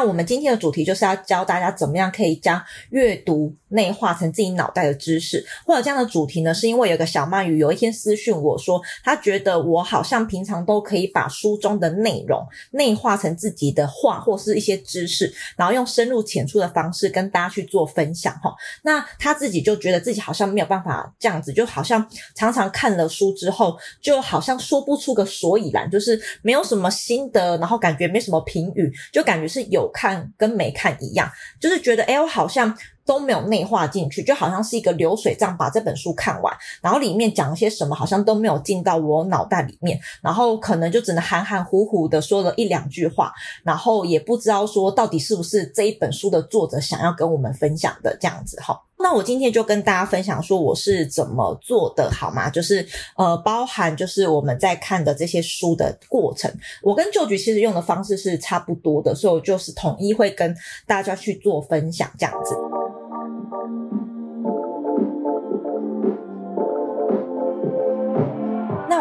那我们今天的主题就是要教大家怎么样可以将阅读内化成自己脑袋的知识。或者这样的主题呢，是因为有个小鳗鱼有一天私讯我说，他觉得我好像平常都可以把书中的内容内化成自己的话或是一些知识，然后用深入浅出的方式跟大家去做分享哈。那他自己就觉得自己好像没有办法这样子，就好像常常看了书之后，就好像说不出个所以然，就是没有什么心得，然后感觉没什么评语，就感觉是有看跟没看一样，就是觉得哎，我好像都没有内化进去，就好像是一个流水账，把这本书看完，然后里面讲了些什么，好像都没有进到我脑袋里面，然后可能就只能含含糊糊的说了一两句话，然后也不知道说到底是不是这一本书的作者想要跟我们分享的这样子哈。那我今天就跟大家分享说我是怎么做的，好吗？就是呃，包含就是我们在看的这些书的过程，我跟旧局其实用的方式是差不多的，所以我就是统一会跟大家去做分享这样子。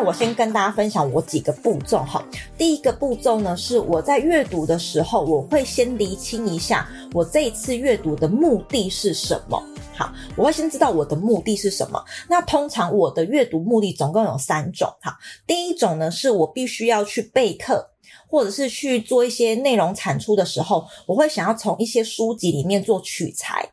我先跟大家分享我几个步骤哈。第一个步骤呢，是我在阅读的时候，我会先厘清一下我这一次阅读的目的是什么。好，我会先知道我的目的是什么。那通常我的阅读目的总共有三种。哈，第一种呢，是我必须要去备课。或者是去做一些内容产出的时候，我会想要从一些书籍里面做取材，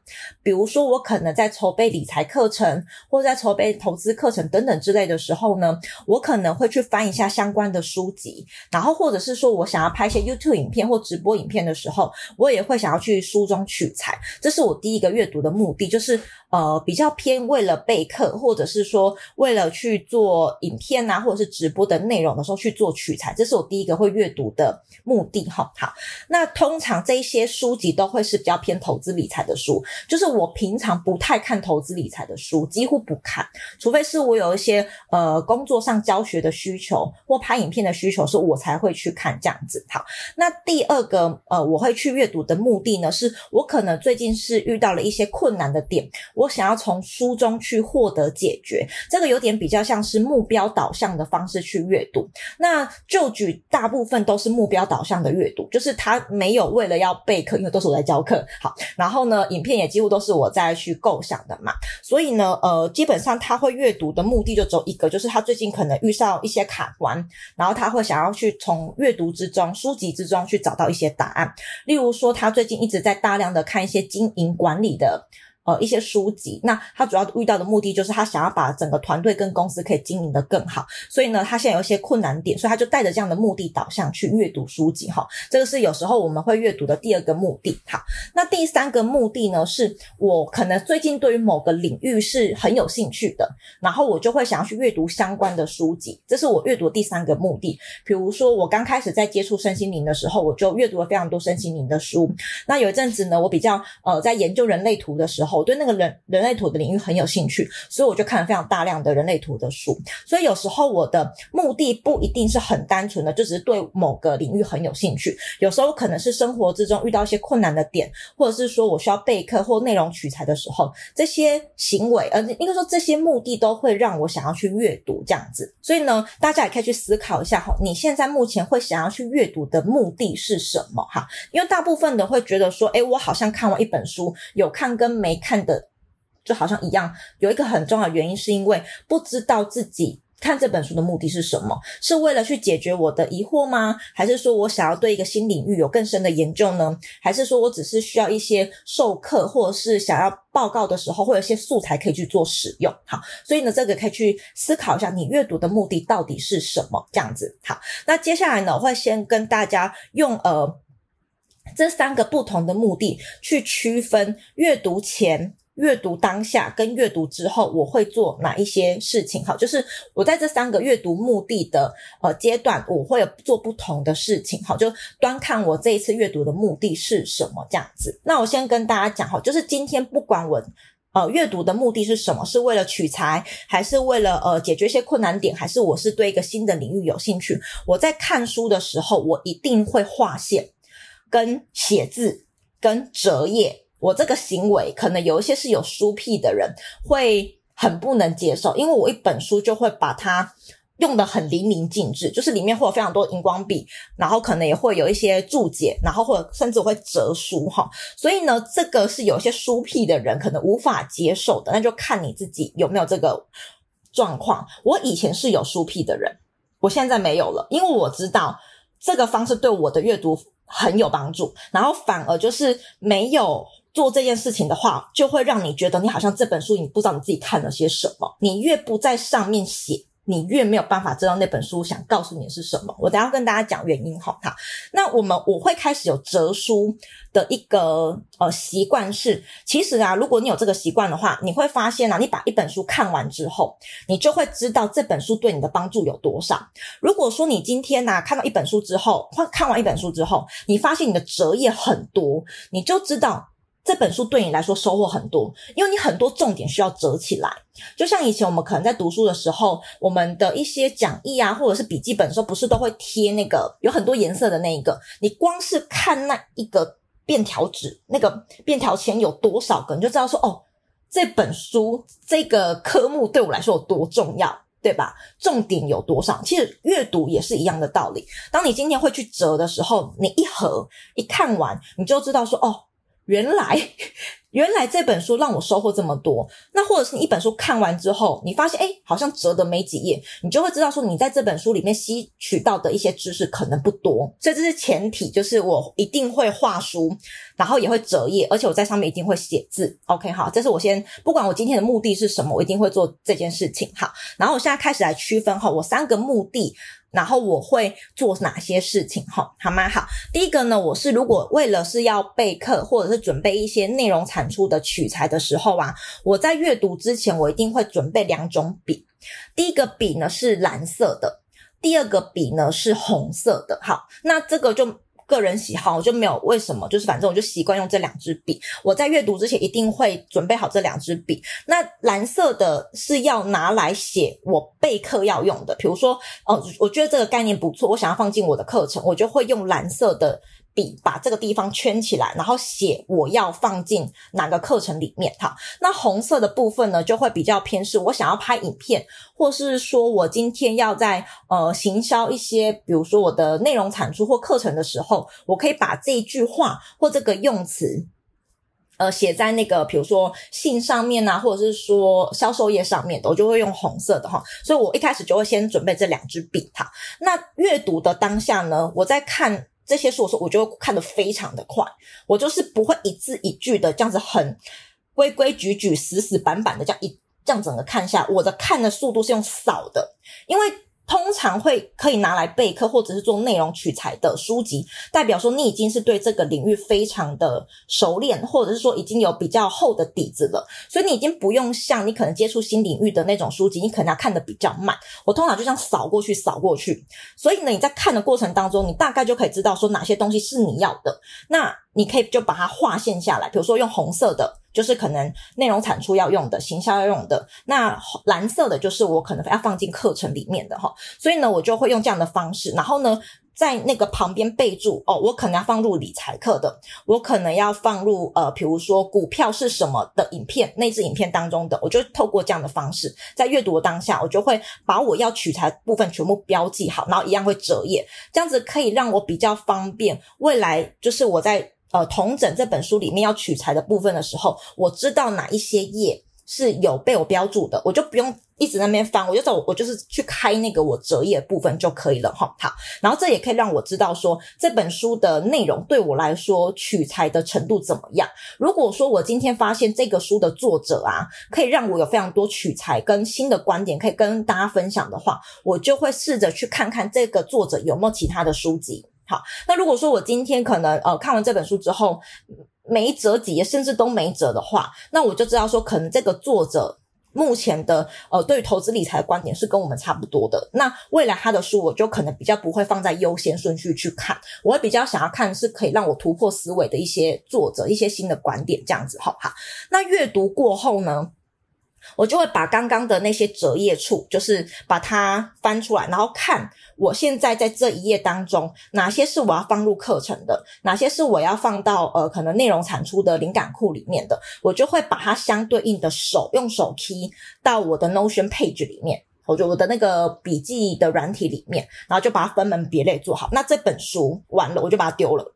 比如说我可能在筹备理财课程，或者在筹备投资课程等等之类的时候呢，我可能会去翻一下相关的书籍，然后或者是说我想要拍一些 YouTube 影片或直播影片的时候，我也会想要去书中取材，这是我第一个阅读的目的，就是。呃，比较偏为了备课，或者是说为了去做影片啊，或者是直播的内容的时候去做取材，这是我第一个会阅读的目的哈。好，那通常这些书籍都会是比较偏投资理财的书，就是我平常不太看投资理财的书，几乎不看，除非是我有一些呃工作上教学的需求或拍影片的需求，是我才会去看这样子。好，那第二个呃我会去阅读的目的呢，是我可能最近是遇到了一些困难的点，我。想要从书中去获得解决，这个有点比较像是目标导向的方式去阅读。那就举大部分都是目标导向的阅读，就是他没有为了要备课，因为都是我在教课。好，然后呢，影片也几乎都是是我再去构想的嘛。所以呢，呃，基本上他会阅读的目的就只有一个，就是他最近可能遇上一些卡关，然后他会想要去从阅读之中、书籍之中去找到一些答案。例如说，他最近一直在大量的看一些经营管理的。呃，一些书籍，那他主要遇到的目的就是他想要把整个团队跟公司可以经营得更好，所以呢，他现在有一些困难点，所以他就带着这样的目的导向去阅读书籍哈。这个是有时候我们会阅读的第二个目的。好，那第三个目的呢，是我可能最近对于某个领域是很有兴趣的，然后我就会想要去阅读相关的书籍，这是我阅读第三个目的。比如说我刚开始在接触身心灵的时候，我就阅读了非常多身心灵的书。那有一阵子呢，我比较呃在研究人类图的时候。我对那个人人类图的领域很有兴趣，所以我就看了非常大量的人类图的书。所以有时候我的目的不一定是很单纯的，就只是对某个领域很有兴趣。有时候可能是生活之中遇到一些困难的点，或者是说我需要备课或内容取材的时候，这些行为，呃，应该说这些目的都会让我想要去阅读这样子。所以呢，大家也可以去思考一下哈，你现在目前会想要去阅读的目的是什么哈？因为大部分的会觉得说，诶，我好像看完一本书，有看跟没。看的就好像一样，有一个很重要的原因，是因为不知道自己看这本书的目的是什么，是为了去解决我的疑惑吗？还是说我想要对一个新领域有更深的研究呢？还是说我只是需要一些授课，或者是想要报告的时候，会有一些素材可以去做使用？好，所以呢，这个可以去思考一下，你阅读的目的到底是什么？这样子。好，那接下来呢，我会先跟大家用呃。这三个不同的目的去区分阅读前、阅读当下跟阅读之后，我会做哪一些事情？好，就是我在这三个阅读目的的呃阶段，我会做不同的事情。好，就端看我这一次阅读的目的是什么这样子。那我先跟大家讲，好，就是今天不管我呃阅读的目的是什么，是为了取材，还是为了呃解决一些困难点，还是我是对一个新的领域有兴趣，我在看书的时候，我一定会划线。跟写字、跟折页，我这个行为可能有一些是有书癖的人会很不能接受，因为我一本书就会把它用的很淋漓尽致，就是里面会有非常多荧光笔，然后可能也会有一些注解，然后或者甚至会折书哈。所以呢，这个是有些书癖的人可能无法接受的，那就看你自己有没有这个状况。我以前是有书癖的人，我现在没有了，因为我知道这个方式对我的阅读很有帮助，然后反而就是没有做这件事情的话，就会让你觉得你好像这本书你不知道你自己看了些什么，你越不在上面写。你越没有办法知道那本书想告诉你的是什么。我等下跟大家讲原因哈。好，那我们我会开始有折书的一个呃习惯是，其实啊，如果你有这个习惯的话，你会发现啊，你把一本书看完之后，你就会知道这本书对你的帮助有多少。如果说你今天啊看到一本书之后，或看完一本书之后，你发现你的折页很多，你就知道。这本书对你来说收获很多，因为你很多重点需要折起来。就像以前我们可能在读书的时候，我们的一些讲义啊，或者是笔记本的时候，不是都会贴那个有很多颜色的那一个？你光是看那一个便条纸，那个便条签有多少个，你就知道说哦，这本书这个科目对我来说有多重要，对吧？重点有多少？其实阅读也是一样的道理。当你今天会去折的时候，你一合一看完，你就知道说哦。原来，原来这本书让我收获这么多。那或者是你一本书看完之后，你发现，诶，好像折的没几页，你就会知道说，你在这本书里面吸取到的一些知识可能不多。所以这是前提，就是我一定会画书，然后也会折页，而且我在上面一定会写字。OK，好，这是我先不管我今天的目的是什么，我一定会做这件事情。好，然后我现在开始来区分哈，我三个目的。然后我会做哪些事情？哈，好吗？好，第一个呢，我是如果为了是要备课或者是准备一些内容产出的取材的时候啊，我在阅读之前，我一定会准备两种笔。第一个笔呢是蓝色的，第二个笔呢是红色的。好，那这个就。个人喜好，我就没有为什么，就是反正我就习惯用这两支笔。我在阅读之前一定会准备好这两支笔。那蓝色的是要拿来写我备课要用的，比如说，哦，我觉得这个概念不错，我想要放进我的课程，我就会用蓝色的。笔把这个地方圈起来，然后写我要放进哪个课程里面。好，那红色的部分呢，就会比较偏是我想要拍影片，或是说我今天要在呃行销一些，比如说我的内容产出或课程的时候，我可以把这一句话或这个用词，呃写在那个比如说信上面啊，或者是说销售页上面的，我就会用红色的哈。所以我一开始就会先准备这两支笔。哈，那阅读的当下呢，我在看。这些书我说，我就看得非常的快，我就是不会一字一句的这样子很规规矩矩、死死板板的这样一这样整个看一下，我的看的速度是用扫的，因为。通常会可以拿来备课或者是做内容取材的书籍，代表说你已经是对这个领域非常的熟练，或者是说已经有比较厚的底子了，所以你已经不用像你可能接触新领域的那种书籍，你可能要看的比较慢。我通常就这样扫过去，扫过去。所以呢，你在看的过程当中，你大概就可以知道说哪些东西是你要的，那你可以就把它划线下来，比如说用红色的。就是可能内容产出要用的，行销要用的，那蓝色的就是我可能要放进课程里面的哈，所以呢，我就会用这样的方式，然后呢，在那个旁边备注哦，我可能要放入理财课的，我可能要放入呃，比如说股票是什么的影片，那支影片当中的，我就透过这样的方式，在阅读的当下，我就会把我要取材部分全部标记好，然后一样会折页，这样子可以让我比较方便，未来就是我在。呃，同整这本书里面要取材的部分的时候，我知道哪一些页是有被我标注的，我就不用一直在那边翻，我就走，我就是去开那个我折页部分就可以了哈。好，然后这也可以让我知道说这本书的内容对我来说取材的程度怎么样。如果说我今天发现这个书的作者啊，可以让我有非常多取材跟新的观点可以跟大家分享的话，我就会试着去看看这个作者有没有其他的书籍。好，那如果说我今天可能呃看完这本书之后没折几页，甚至都没折的话，那我就知道说可能这个作者目前的呃对于投资理财的观点是跟我们差不多的。那未来他的书我就可能比较不会放在优先顺序去看，我会比较想要看是可以让我突破思维的一些作者一些新的观点这样子。好不，好，那阅读过后呢，我就会把刚刚的那些折页处，就是把它翻出来，然后看我现在在这一页当中，哪些是我要放入课程的，哪些是我要放到呃可能内容产出的灵感库里面的，我就会把它相对应的手用手 key 到我的 Notion page 里面。我就我的那个笔记的软体里面，然后就把它分门别类做好。那这本书完了，我就把它丢了。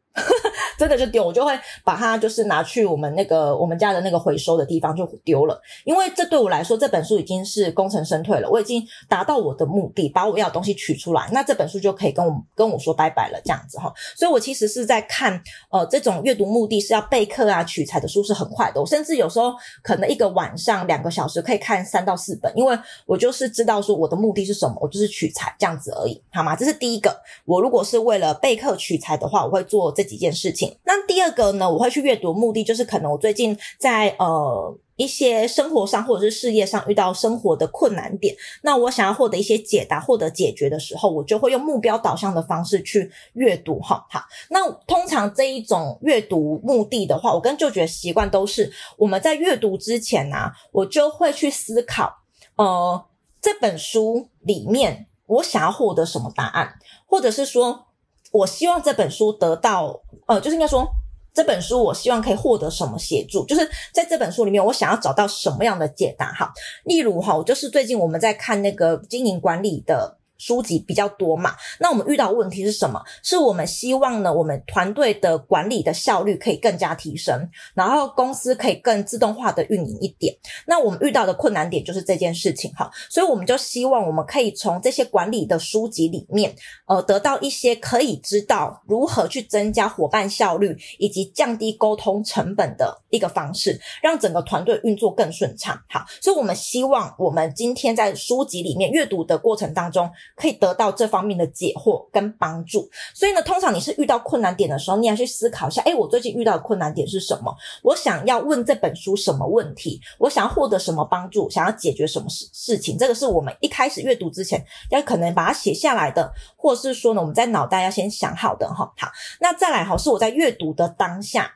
真的就丢，我就会把它就是拿去我们那个我们家的那个回收的地方就丢了，因为这对我来说这本书已经是功成身退了，我已经达到我的目的，把我要的东西取出来，那这本书就可以跟我跟我说拜拜了这样子哈。所以我其实是在看呃这种阅读目的是要备课啊取材的书是很快的，我甚至有时候可能一个晚上两个小时可以看三到四本，因为我就是知道说我的目的是什么，我就是取材这样子而已，好吗？这是第一个，我如果是为了备课取材的话，我会做这几件事情。那第二个呢，我会去阅读，目的就是可能我最近在呃一些生活上或者是事业上遇到生活的困难点，那我想要获得一些解答、获得解决的时候，我就会用目标导向的方式去阅读哈。好，那通常这一种阅读目的的话，我跟就觉得习惯都是我们在阅读之前呢、我就会去思考，呃，这本书里面我想要获得什么答案，或者是说。我希望这本书得到，呃，就是应该说，这本书我希望可以获得什么协助，就是在这本书里面，我想要找到什么样的解答哈。例如哈，就是最近我们在看那个经营管理的。书籍比较多嘛，那我们遇到问题是什么？是我们希望呢，我们团队的管理的效率可以更加提升，然后公司可以更自动化的运营一点。那我们遇到的困难点就是这件事情哈，所以我们就希望我们可以从这些管理的书籍里面，呃，得到一些可以知道如何去增加伙伴效率以及降低沟通成本的一个方式，让整个团队运作更顺畅。好，所以我们希望我们今天在书籍里面阅读的过程当中。可以得到这方面的解惑跟帮助，所以呢，通常你是遇到困难点的时候，你要去思考一下，诶，我最近遇到的困难点是什么？我想要问这本书什么问题？我想要获得什么帮助？想要解决什么事事情？这个是我们一开始阅读之前要可能把它写下来的，或是说呢，我们在脑袋要先想好的哈。好，那再来哈，是我在阅读的当下，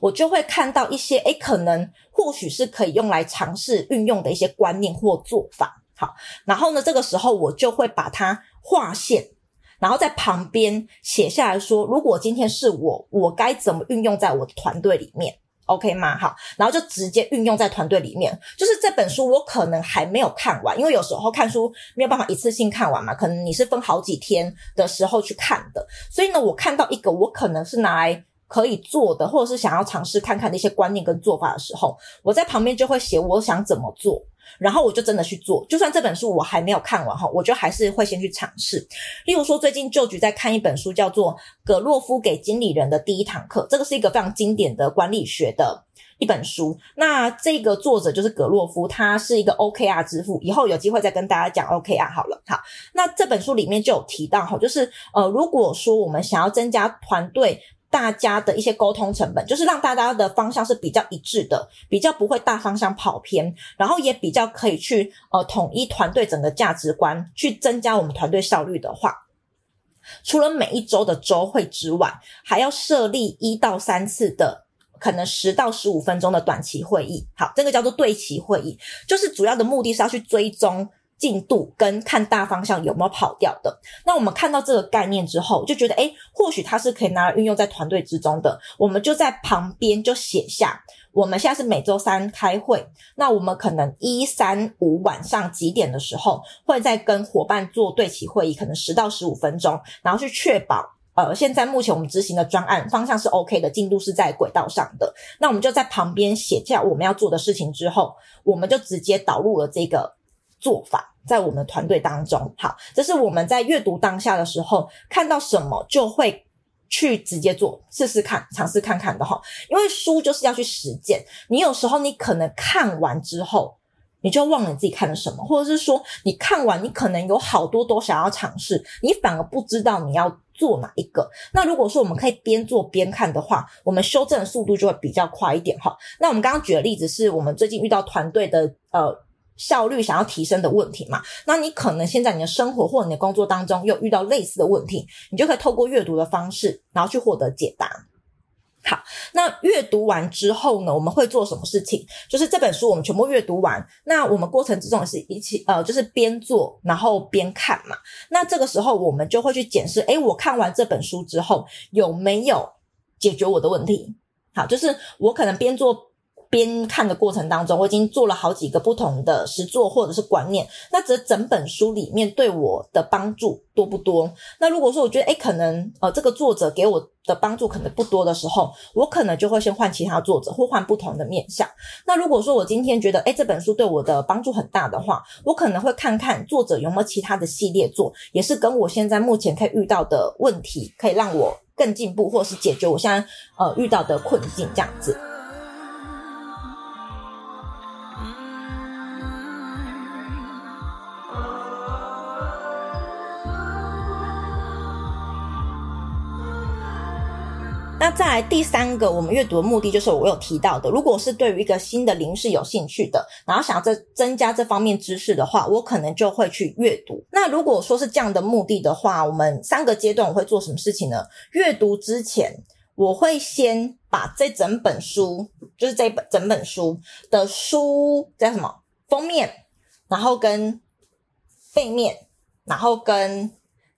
我就会看到一些，诶，可能或许是可以用来尝试运用的一些观念或做法。好，然后呢，这个时候我就会把它划线，然后在旁边写下来说，如果今天是我，我该怎么运用在我的团队里面，OK 吗？好，然后就直接运用在团队里面。就是这本书我可能还没有看完，因为有时候看书没有办法一次性看完嘛，可能你是分好几天的时候去看的。所以呢，我看到一个我可能是拿来可以做的，或者是想要尝试看看的一些观念跟做法的时候，我在旁边就会写我想怎么做。然后我就真的去做，就算这本书我还没有看完哈，我就还是会先去尝试。例如说，最近就局在看一本书，叫做《葛洛夫给经理人的第一堂课》，这个是一个非常经典的管理学的一本书。那这个作者就是葛洛夫，他是一个 OKR 之父。以后有机会再跟大家讲 OKR 好了。好，那这本书里面就有提到哈，就是呃，如果说我们想要增加团队。大家的一些沟通成本，就是让大家的方向是比较一致的，比较不会大方向跑偏，然后也比较可以去呃统一团队整个价值观，去增加我们团队效率的话，除了每一周的周会之外，还要设立一到三次的可能十到十五分钟的短期会议。好，这个叫做对齐会议，就是主要的目的是要去追踪。进度跟看大方向有没有跑掉的，那我们看到这个概念之后，就觉得诶，或许它是可以拿来运用在团队之中的。我们就在旁边就写下，我们现在是每周三开会，那我们可能一三五晚上几点的时候，会再跟伙伴做对齐会议，可能十到十五分钟，然后去确保，呃，现在目前我们执行的专案方向是 OK 的，进度是在轨道上的。那我们就在旁边写下我们要做的事情之后，我们就直接导入了这个。做法在我们团队当中，好，这是我们在阅读当下的时候看到什么就会去直接做，试试看，尝试看看的哈。因为书就是要去实践，你有时候你可能看完之后，你就忘了你自己看了什么，或者是说你看完你可能有好多都想要尝试，你反而不知道你要做哪一个。那如果说我们可以边做边看的话，我们修正的速度就会比较快一点哈。那我们刚刚举的例子是我们最近遇到团队的呃。效率想要提升的问题嘛，那你可能现在你的生活或你的工作当中又遇到类似的问题，你就可以透过阅读的方式，然后去获得解答。好，那阅读完之后呢，我们会做什么事情？就是这本书我们全部阅读完，那我们过程之中也是一起呃，就是边做然后边看嘛。那这个时候我们就会去检视，诶，我看完这本书之后有没有解决我的问题？好，就是我可能边做。边看的过程当中，我已经做了好几个不同的实作或者是观念。那这整本书里面对我的帮助多不多？那如果说我觉得，诶，可能呃这个作者给我的帮助可能不多的时候，我可能就会先换其他作者或换不同的面向。那如果说我今天觉得，诶，这本书对我的帮助很大的话，我可能会看看作者有没有其他的系列作，也是跟我现在目前可以遇到的问题，可以让我更进步，或是解决我现在呃遇到的困境这样子。那再来第三个，我们阅读的目的就是我有提到的，如果是对于一个新的领域是有兴趣的，然后想要增加这方面知识的话，我可能就会去阅读。那如果说是这样的目的的话，我们三个阶段我会做什么事情呢？阅读之前，我会先把这整本书，就是这本整本书的书叫什么封面，然后跟背面，然后跟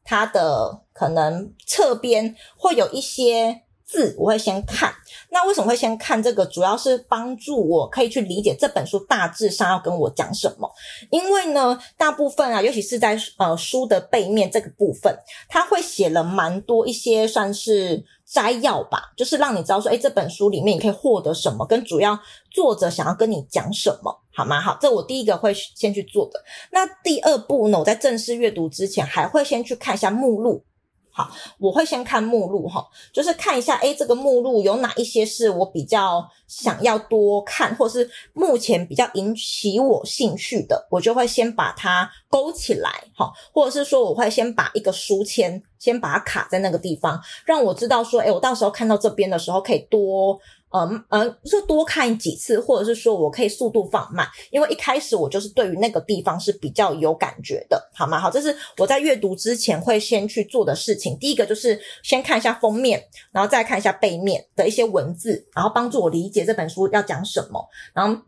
它的可能侧边会有一些。字我会先看，那为什么会先看这个？主要是帮助我可以去理解这本书大致上要跟我讲什么。因为呢，大部分啊，尤其是在呃书的背面这个部分，它会写了蛮多一些算是摘要吧，就是让你知道说，诶，这本书里面你可以获得什么，跟主要作者想要跟你讲什么，好吗？好，这我第一个会先去做的。那第二步呢，我在正式阅读之前，还会先去看一下目录。好，我会先看目录哈，就是看一下，诶，这个目录有哪一些是我比较想要多看，或是目前比较引起我兴趣的，我就会先把它勾起来，哈，或者是说我会先把一个书签，先把它卡在那个地方，让我知道说，诶，我到时候看到这边的时候可以多。嗯嗯，就多看几次，或者是说我可以速度放慢，因为一开始我就是对于那个地方是比较有感觉的，好吗？好，这是我在阅读之前会先去做的事情。第一个就是先看一下封面，然后再看一下背面的一些文字，然后帮助我理解这本书要讲什么，然后。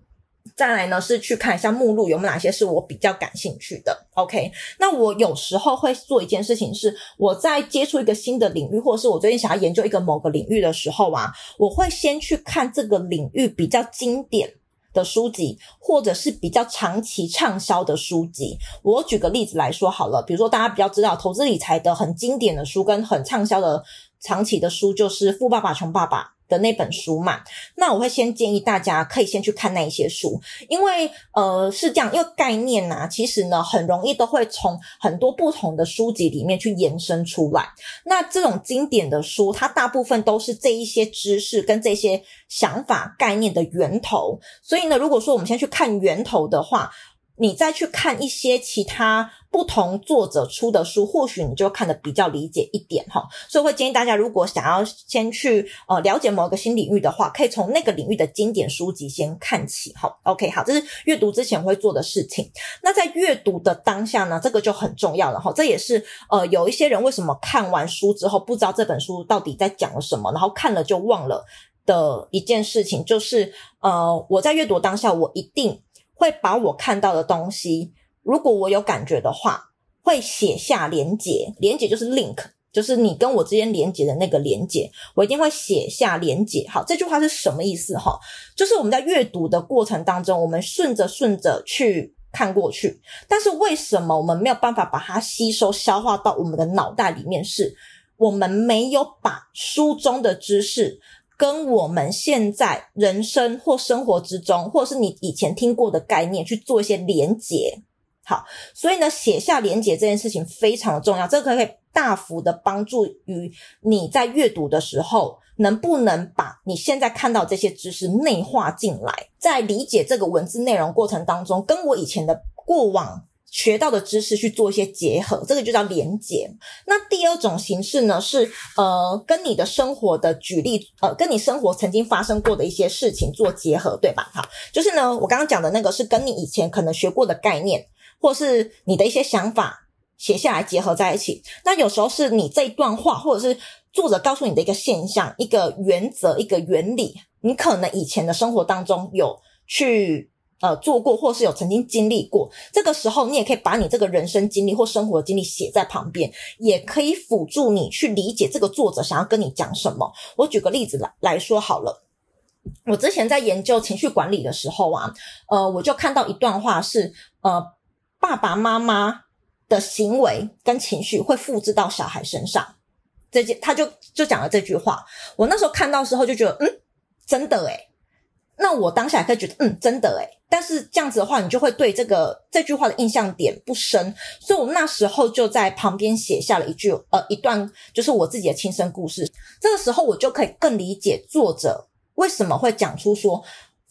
再来呢，是去看一下目录有没有哪些是我比较感兴趣的。OK，那我有时候会做一件事情是，我在接触一个新的领域，或者是我最近想要研究一个某个领域的时候啊，我会先去看这个领域比较经典的书籍，或者是比较长期畅销的书籍。我举个例子来说好了，比如说大家比较知道投资理财的很经典的书跟很畅销的长期的书，就是《富爸爸穷爸爸》。的那本书嘛，那我会先建议大家可以先去看那一些书，因为呃是这样，因为概念呐、其实呢很容易都会从很多不同的书籍里面去延伸出来。那这种经典的书，它大部分都是这一些知识跟这些想法概念的源头。所以呢，如果说我们先去看源头的话，你再去看一些其他不同作者出的书，或许你就看得比较理解一点哈。所以会建议大家，如果想要先去呃了解某个新领域的话，可以从那个领域的经典书籍先看起哈。OK，好，这是阅读之前会做的事情。那在阅读的当下呢，这个就很重要了哈。这也是呃有一些人为什么看完书之后不知道这本书到底在讲了什么，然后看了就忘了的一件事情，就是呃我在阅读当下，我一定。会把我看到的东西，如果我有感觉的话，会写下连结。连结就是 link，就是你跟我之间连结的那个连结，我一定会写下连结。好，这句话是什么意思？哈，就是我们在阅读的过程当中，我们顺着顺着去看过去，但是为什么我们没有办法把它吸收消化到我们的脑袋里面？是我们没有把书中的知识。跟我们现在人生或生活之中，或是你以前听过的概念去做一些连结，好，所以呢，写下连结这件事情非常的重要，这个可以大幅的帮助于你在阅读的时候，能不能把你现在看到这些知识内化进来，在理解这个文字内容过程当中，跟我以前的过往。学到的知识去做一些结合，这个就叫连结。那第二种形式呢，是呃跟你的生活的举例，呃跟你生活曾经发生过的一些事情做结合，对吧？好，就是呢我刚刚讲的那个是跟你以前可能学过的概念，或是你的一些想法写下来结合在一起。那有时候是你这一段话，或者是作者告诉你的一个现象、一个原则、一个原理，你可能以前的生活当中有去。呃，做过或是有曾经经历过，这个时候你也可以把你这个人生经历或生活经历写在旁边，也可以辅助你去理解这个作者想要跟你讲什么。我举个例子来来说好了，我之前在研究情绪管理的时候啊，呃，我就看到一段话是，呃，爸爸妈妈的行为跟情绪会复制到小孩身上。这件他就就讲了这句话，我那时候看到时候就觉得，嗯，真的诶。那我当下也可以觉得，嗯，真的诶。但是这样子的话，你就会对这个这句话的印象点不深，所以我那时候就在旁边写下了一句，呃，一段就是我自己的亲身故事。这个时候我就可以更理解作者为什么会讲出说，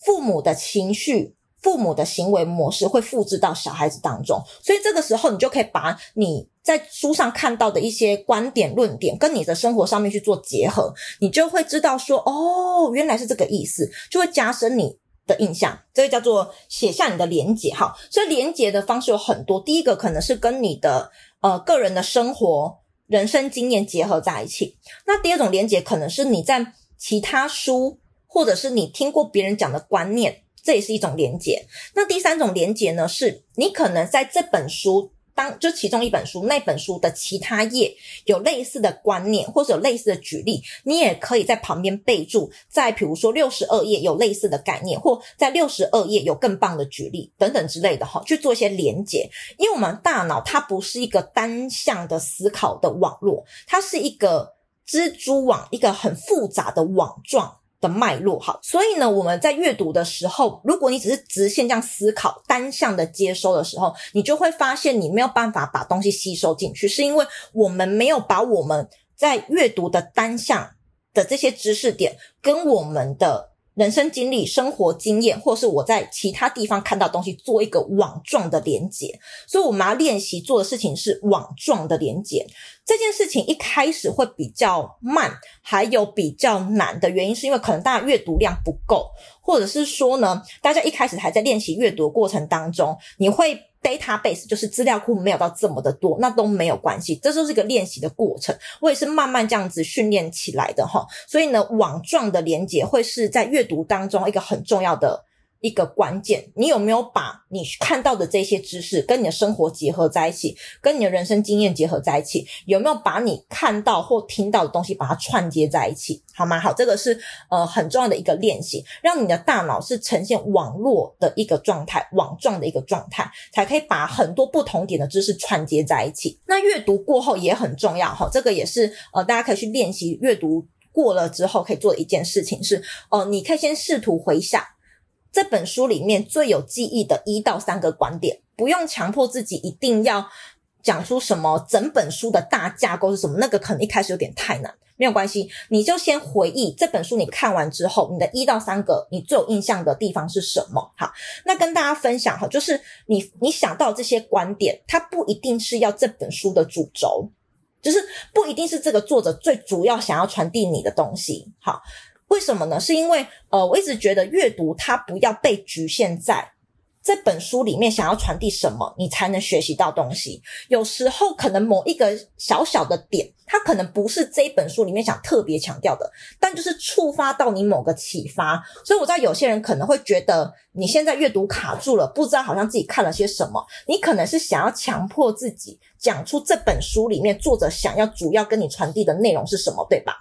父母的情绪、父母的行为模式会复制到小孩子当中。所以这个时候，你就可以把你在书上看到的一些观点、论点，跟你的生活上面去做结合，你就会知道说，哦，原来是这个意思，就会加深你的印象，这个叫做写下你的连结哈。所以连结的方式有很多，第一个可能是跟你的呃个人的生活、人生经验结合在一起。那第二种连结可能是你在其他书，或者是你听过别人讲的观念，这也是一种连结。那第三种连结呢，是你可能在这本书。当就其中一本书，那本书的其他页有类似的观念，或者有类似的举例，你也可以在旁边备注。在比如说六十二页有类似的概念，或在六十二页有更棒的举例等等之类的哈，去做一些连结。因为我们大脑它不是一个单向的思考的网络，它是一个蜘蛛网，一个很复杂的网状。的脉络。哈，所以呢，我们在阅读的时候，如果你只是直线这样思考、单向的接收的时候，你就会发现你没有办法把东西吸收进去，是因为我们没有把我们在阅读的单向的这些知识点跟我们的人生经历、生活经验，或是我在其他地方看到东西做一个网状的连接。所以我们要练习做的事情是网状的连接。这件事情一开始会比较慢，还有比较难的原因，是因为可能大家阅读量不够，或者是说呢，大家一开始还在练习阅读过程当中，你会 database 就是资料库没有到这么的多，那都没有关系，这就是一个练习的过程。我也是慢慢这样子训练起来的哈，所以呢，网状的连接会是在阅读当中一个很重要的。一个关键，你有没有把你看到的这些知识跟你的生活结合在一起，跟你的人生经验结合在一起？有没有把你看到或听到的东西把它串接在一起？好吗？好，这个是呃很重要的一个练习，让你的大脑是呈现网络的一个状态，网状的一个状态，才可以把很多不同点的知识串接在一起。那阅读过后也很重要哈，这个也是呃大家可以去练习阅读过了之后可以做的一件事情是，呃，你可以先试图回想。这本书里面最有记忆的一到三个观点，不用强迫自己一定要讲出什么整本书的大架构是什么，那个可能一开始有点太难，没有关系，你就先回忆这本书你看完之后，你的一到三个你最有印象的地方是什么？好，那跟大家分享哈，就是你你想到这些观点，它不一定是要这本书的主轴，就是不一定是这个作者最主要想要传递你的东西，好。为什么呢？是因为呃，我一直觉得阅读它不要被局限在这本书里面想要传递什么，你才能学习到东西。有时候可能某一个小小的点，它可能不是这一本书里面想特别强调的，但就是触发到你某个启发。所以我知道有些人可能会觉得你现在阅读卡住了，不知道好像自己看了些什么。你可能是想要强迫自己讲出这本书里面作者想要主要跟你传递的内容是什么，对吧？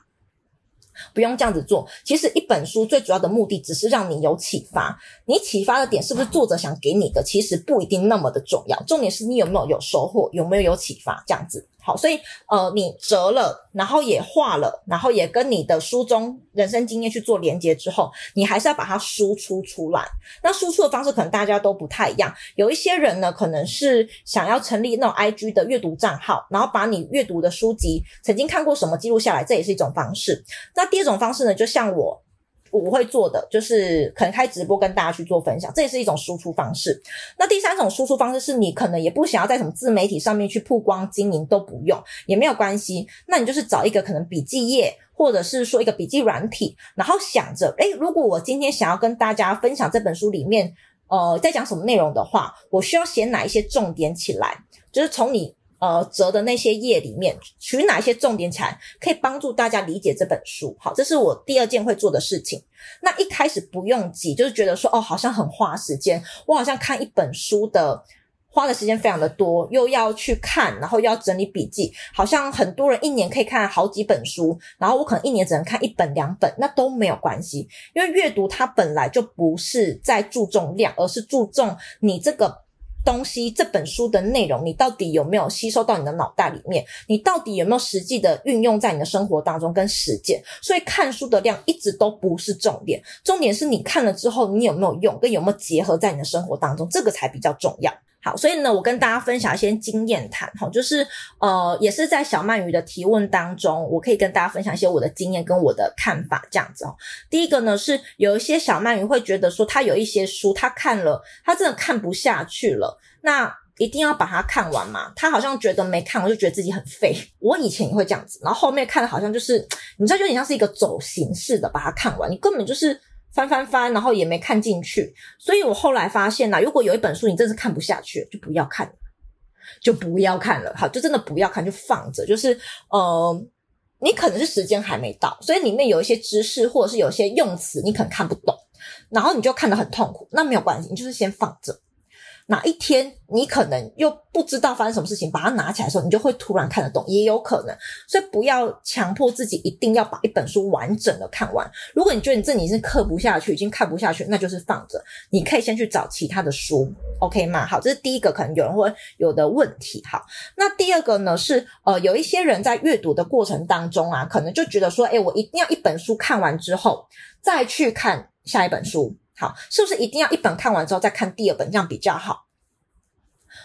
不用这样子做。其实一本书最主要的目的，只是让你有启发。你启发的点是不是作者想给你的？其实不一定那么的重要。重点是你有没有有收获，有没有有启发，这样子。好，所以呃，你折了，然后也画了，然后也跟你的书中人生经验去做连接之后，你还是要把它输出出来。那输出的方式可能大家都不太一样。有一些人呢，可能是想要成立那种 IG 的阅读账号，然后把你阅读的书籍曾经看过什么记录下来，这也是一种方式。那第二种方式呢，就像我。我会做的就是可能开直播跟大家去做分享，这也是一种输出方式。那第三种输出方式是你可能也不想要在什么自媒体上面去曝光经营都不用，也没有关系。那你就是找一个可能笔记页，或者是说一个笔记软体，然后想着，诶，如果我今天想要跟大家分享这本书里面，呃，在讲什么内容的话，我需要写哪一些重点起来，就是从你。呃，折的那些页里面取哪一些重点起来，可以帮助大家理解这本书。好，这是我第二件会做的事情。那一开始不用急，就是觉得说，哦，好像很花时间。我好像看一本书的花的时间非常的多，又要去看，然后又要整理笔记，好像很多人一年可以看好几本书，然后我可能一年只能看一本两本，那都没有关系，因为阅读它本来就不是在注重量，而是注重你这个。东西这本书的内容，你到底有没有吸收到你的脑袋里面？你到底有没有实际的运用在你的生活当中跟实践？所以看书的量一直都不是重点，重点是你看了之后你有没有用，跟有没有结合在你的生活当中，这个才比较重要。所以呢，我跟大家分享一些经验谈，哈，就是呃，也是在小鳗鱼的提问当中，我可以跟大家分享一些我的经验跟我的看法，这样子哦。第一个呢，是有一些小鳗鱼会觉得说，他有一些书他看了，他真的看不下去了，那一定要把它看完嘛？他好像觉得没看，我就觉得自己很废。我以前也会这样子，然后后面看的好像就是，你知道，就有点像是一个走形式的把它看完，你根本就是。翻翻翻，然后也没看进去，所以我后来发现呐，如果有一本书你真是看不下去，就不要看了，就不要看了，好，就真的不要看，就放着。就是呃，你可能是时间还没到，所以里面有一些知识或者是有些用词你可能看不懂，然后你就看得很痛苦，那没有关系，你就是先放着。哪一天你可能又不知道发生什么事情，把它拿起来的时候，你就会突然看得懂，也有可能。所以不要强迫自己一定要把一本书完整的看完。如果你觉得你这里是刻不下去，已经看不下去，那就是放着。你可以先去找其他的书，OK 吗？好，这是第一个可能有人会有的问题。好，那第二个呢是呃，有一些人在阅读的过程当中啊，可能就觉得说，诶，我一定要一本书看完之后再去看下一本书。好，是不是一定要一本看完之后再看第二本，这样比较好？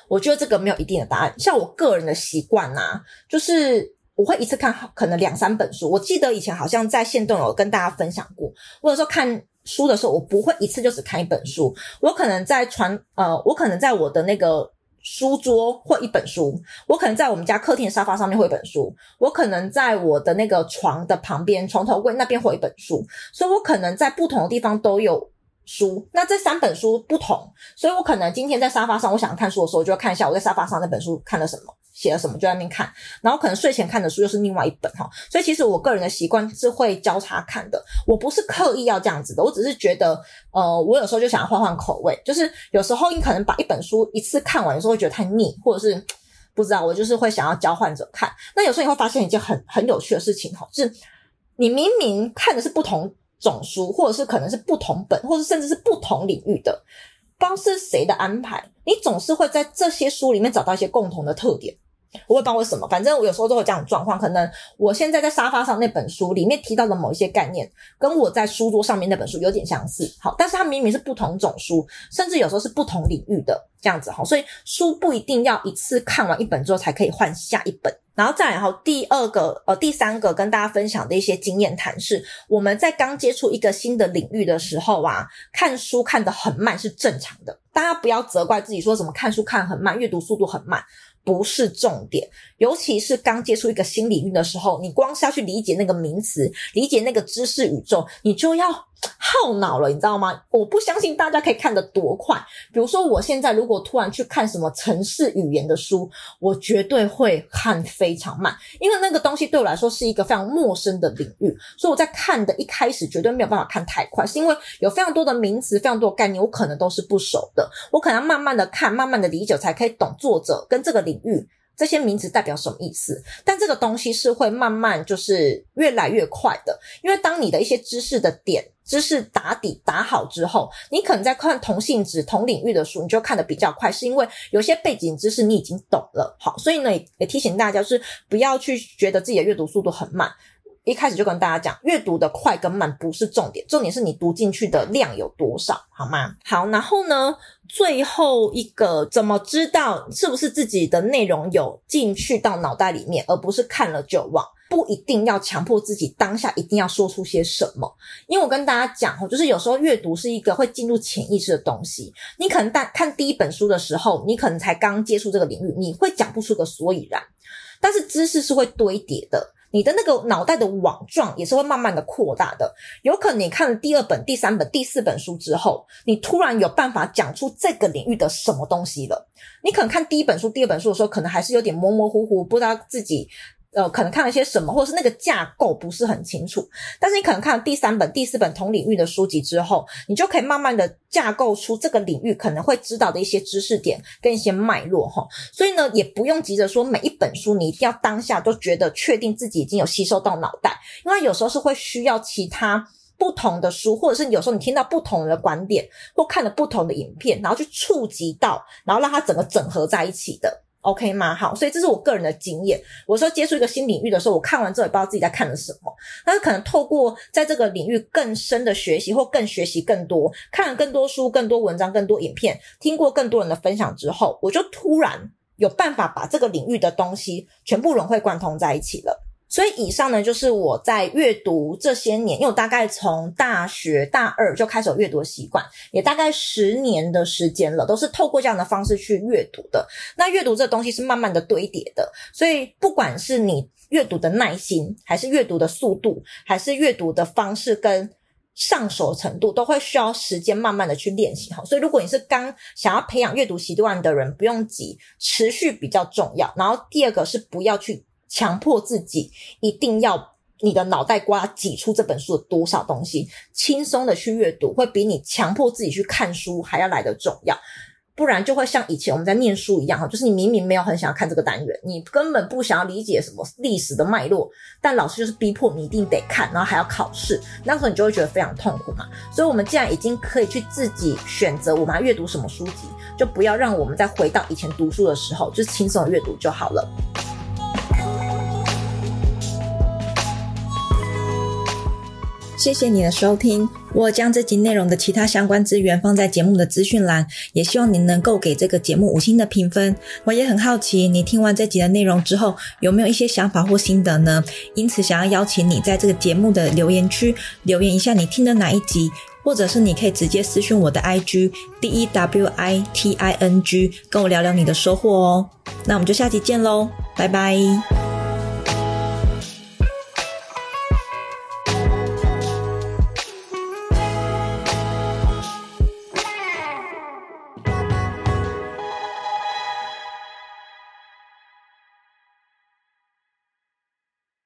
我觉得这个没有一定的答案。像我个人的习惯呐，就是我会一次看可能两三本书。我记得以前好像在线动有跟大家分享过，或者说看书的时候，我不会一次就只看一本书，我可能在传呃，我可能在我的那个书桌或一本书，我可能在我们家客厅沙发上面会一本书，我可能在我的那个床的旁边床头柜那边会一本书，所以我可能在不同的地方都有。书，那这三本书不同，所以我可能今天在沙发上，我想看书的时候，我就要看一下我在沙发上那本书看了什么，写了什么，就在那边看。然后可能睡前看的书又是另外一本哈，所以其实我个人的习惯是会交叉看的，我不是刻意要这样子的，我只是觉得，呃，我有时候就想要换换口味，就是有时候你可能把一本书一次看完，有时候会觉得太腻，或者是不知道，我就是会想要交换着看。那有时候你会发现一件很很有趣的事情哈，是你明明看的是不同。总书，或者是可能是不同本，或者甚至是不同领域的，不知道是谁的安排，你总是会在这些书里面找到一些共同的特点。我也不知道为什么，反正我有时候都会这样状况。可能我现在在沙发上那本书里面提到的某一些概念，跟我在书桌上面那本书有点相似。好，但是它明明是不同种书，甚至有时候是不同领域的这样子。好，所以书不一定要一次看完一本之后才可以换下一本。然后再来，哈，第二个呃，第三个跟大家分享的一些经验谈是，我们在刚接触一个新的领域的时候啊，看书看得很慢是正常的。大家不要责怪自己说什么看书看很慢，阅读速度很慢。不是重点，尤其是刚接触一个新领域的时候，你光是要去理解那个名词，理解那个知识宇宙，你就要耗脑了，你知道吗？我不相信大家可以看得多快。比如说，我现在如果突然去看什么城市语言的书，我绝对会看非常慢，因为那个东西对我来说是一个非常陌生的领域，所以我在看的一开始绝对没有办法看太快，是因为有非常多的名词、非常多的概念，我可能都是不熟的，我可能要慢慢的看，慢慢的理解，才可以懂作者跟这个领域。这些名词代表什么意思？但这个东西是会慢慢就是越来越快的，因为当你的一些知识的点、知识打底打好之后，你可能在看同性质、同领域的书，你就看得比较快，是因为有些背景知识你已经懂了。好，所以呢，也提醒大家，是不要去觉得自己的阅读速度很慢。一开始就跟大家讲，阅读的快跟慢不是重点，重点是你读进去的量有多少，好吗？好，然后呢，最后一个怎么知道是不是自己的内容有进去到脑袋里面，而不是看了就忘？不一定要强迫自己当下一定要说出些什么，因为我跟大家讲，就是有时候阅读是一个会进入潜意识的东西。你可能大看第一本书的时候，你可能才刚接触这个领域，你会讲不出个所以然，但是知识是会堆叠的。你的那个脑袋的网状也是会慢慢的扩大的，有可能你看了第二本、第三本、第四本书之后，你突然有办法讲出这个领域的什么东西了。你可能看第一本书、第二本书的时候，可能还是有点模模糊糊，不知道自己呃，可能看了些什么，或者是那个架构不是很清楚。但是你可能看了第三本、第四本同领域的书籍之后，你就可以慢慢的架构出这个领域可能会知道的一些知识点跟一些脉络哈。所以呢，也不用急着说每一本书你一定要当下都觉得确定自己已经有吸收到脑袋，因为有时候是会需要其他不同的书，或者是有时候你听到不同的观点，或看了不同的影片，然后去触及到，然后让它整个整合在一起的。OK 吗？好，所以这是我个人的经验。我说接触一个新领域的时候，我看完之后也不知道自己在看的什么，但是可能透过在这个领域更深的学习，或更学习更多，看了更多书、更多文章、更多影片，听过更多人的分享之后，我就突然有办法把这个领域的东西全部融会贯通在一起了。所以以上呢，就是我在阅读这些年，因为我大概从大学大二就开始有阅读习惯，也大概十年的时间了，都是透过这样的方式去阅读的。那阅读这东西是慢慢的堆叠的，所以不管是你阅读的耐心，还是阅读的速度，还是阅读的方式跟上手程度，都会需要时间慢慢的去练习哈。所以如果你是刚想要培养阅读习惯的人，不用急，持续比较重要。然后第二个是不要去。强迫自己一定要你的脑袋瓜挤出这本书的多少东西，轻松的去阅读，会比你强迫自己去看书还要来得重要。不然就会像以前我们在念书一样哈，就是你明明没有很想要看这个单元，你根本不想要理解什么历史的脉络，但老师就是逼迫你一定得看，然后还要考试，那时候你就会觉得非常痛苦嘛。所以，我们既然已经可以去自己选择我们要阅读什么书籍，就不要让我们再回到以前读书的时候，就是轻松的阅读就好了。谢谢你的收听，我将这集内容的其他相关资源放在节目的资讯栏，也希望你能够给这个节目五星的评分。我也很好奇，你听完这集的内容之后，有没有一些想法或心得呢？因此，想要邀请你在这个节目的留言区留言一下你听的哪一集，或者是你可以直接私讯我的 IG D E W I T I N G，跟我聊聊你的收获哦。那我们就下集见喽，拜拜。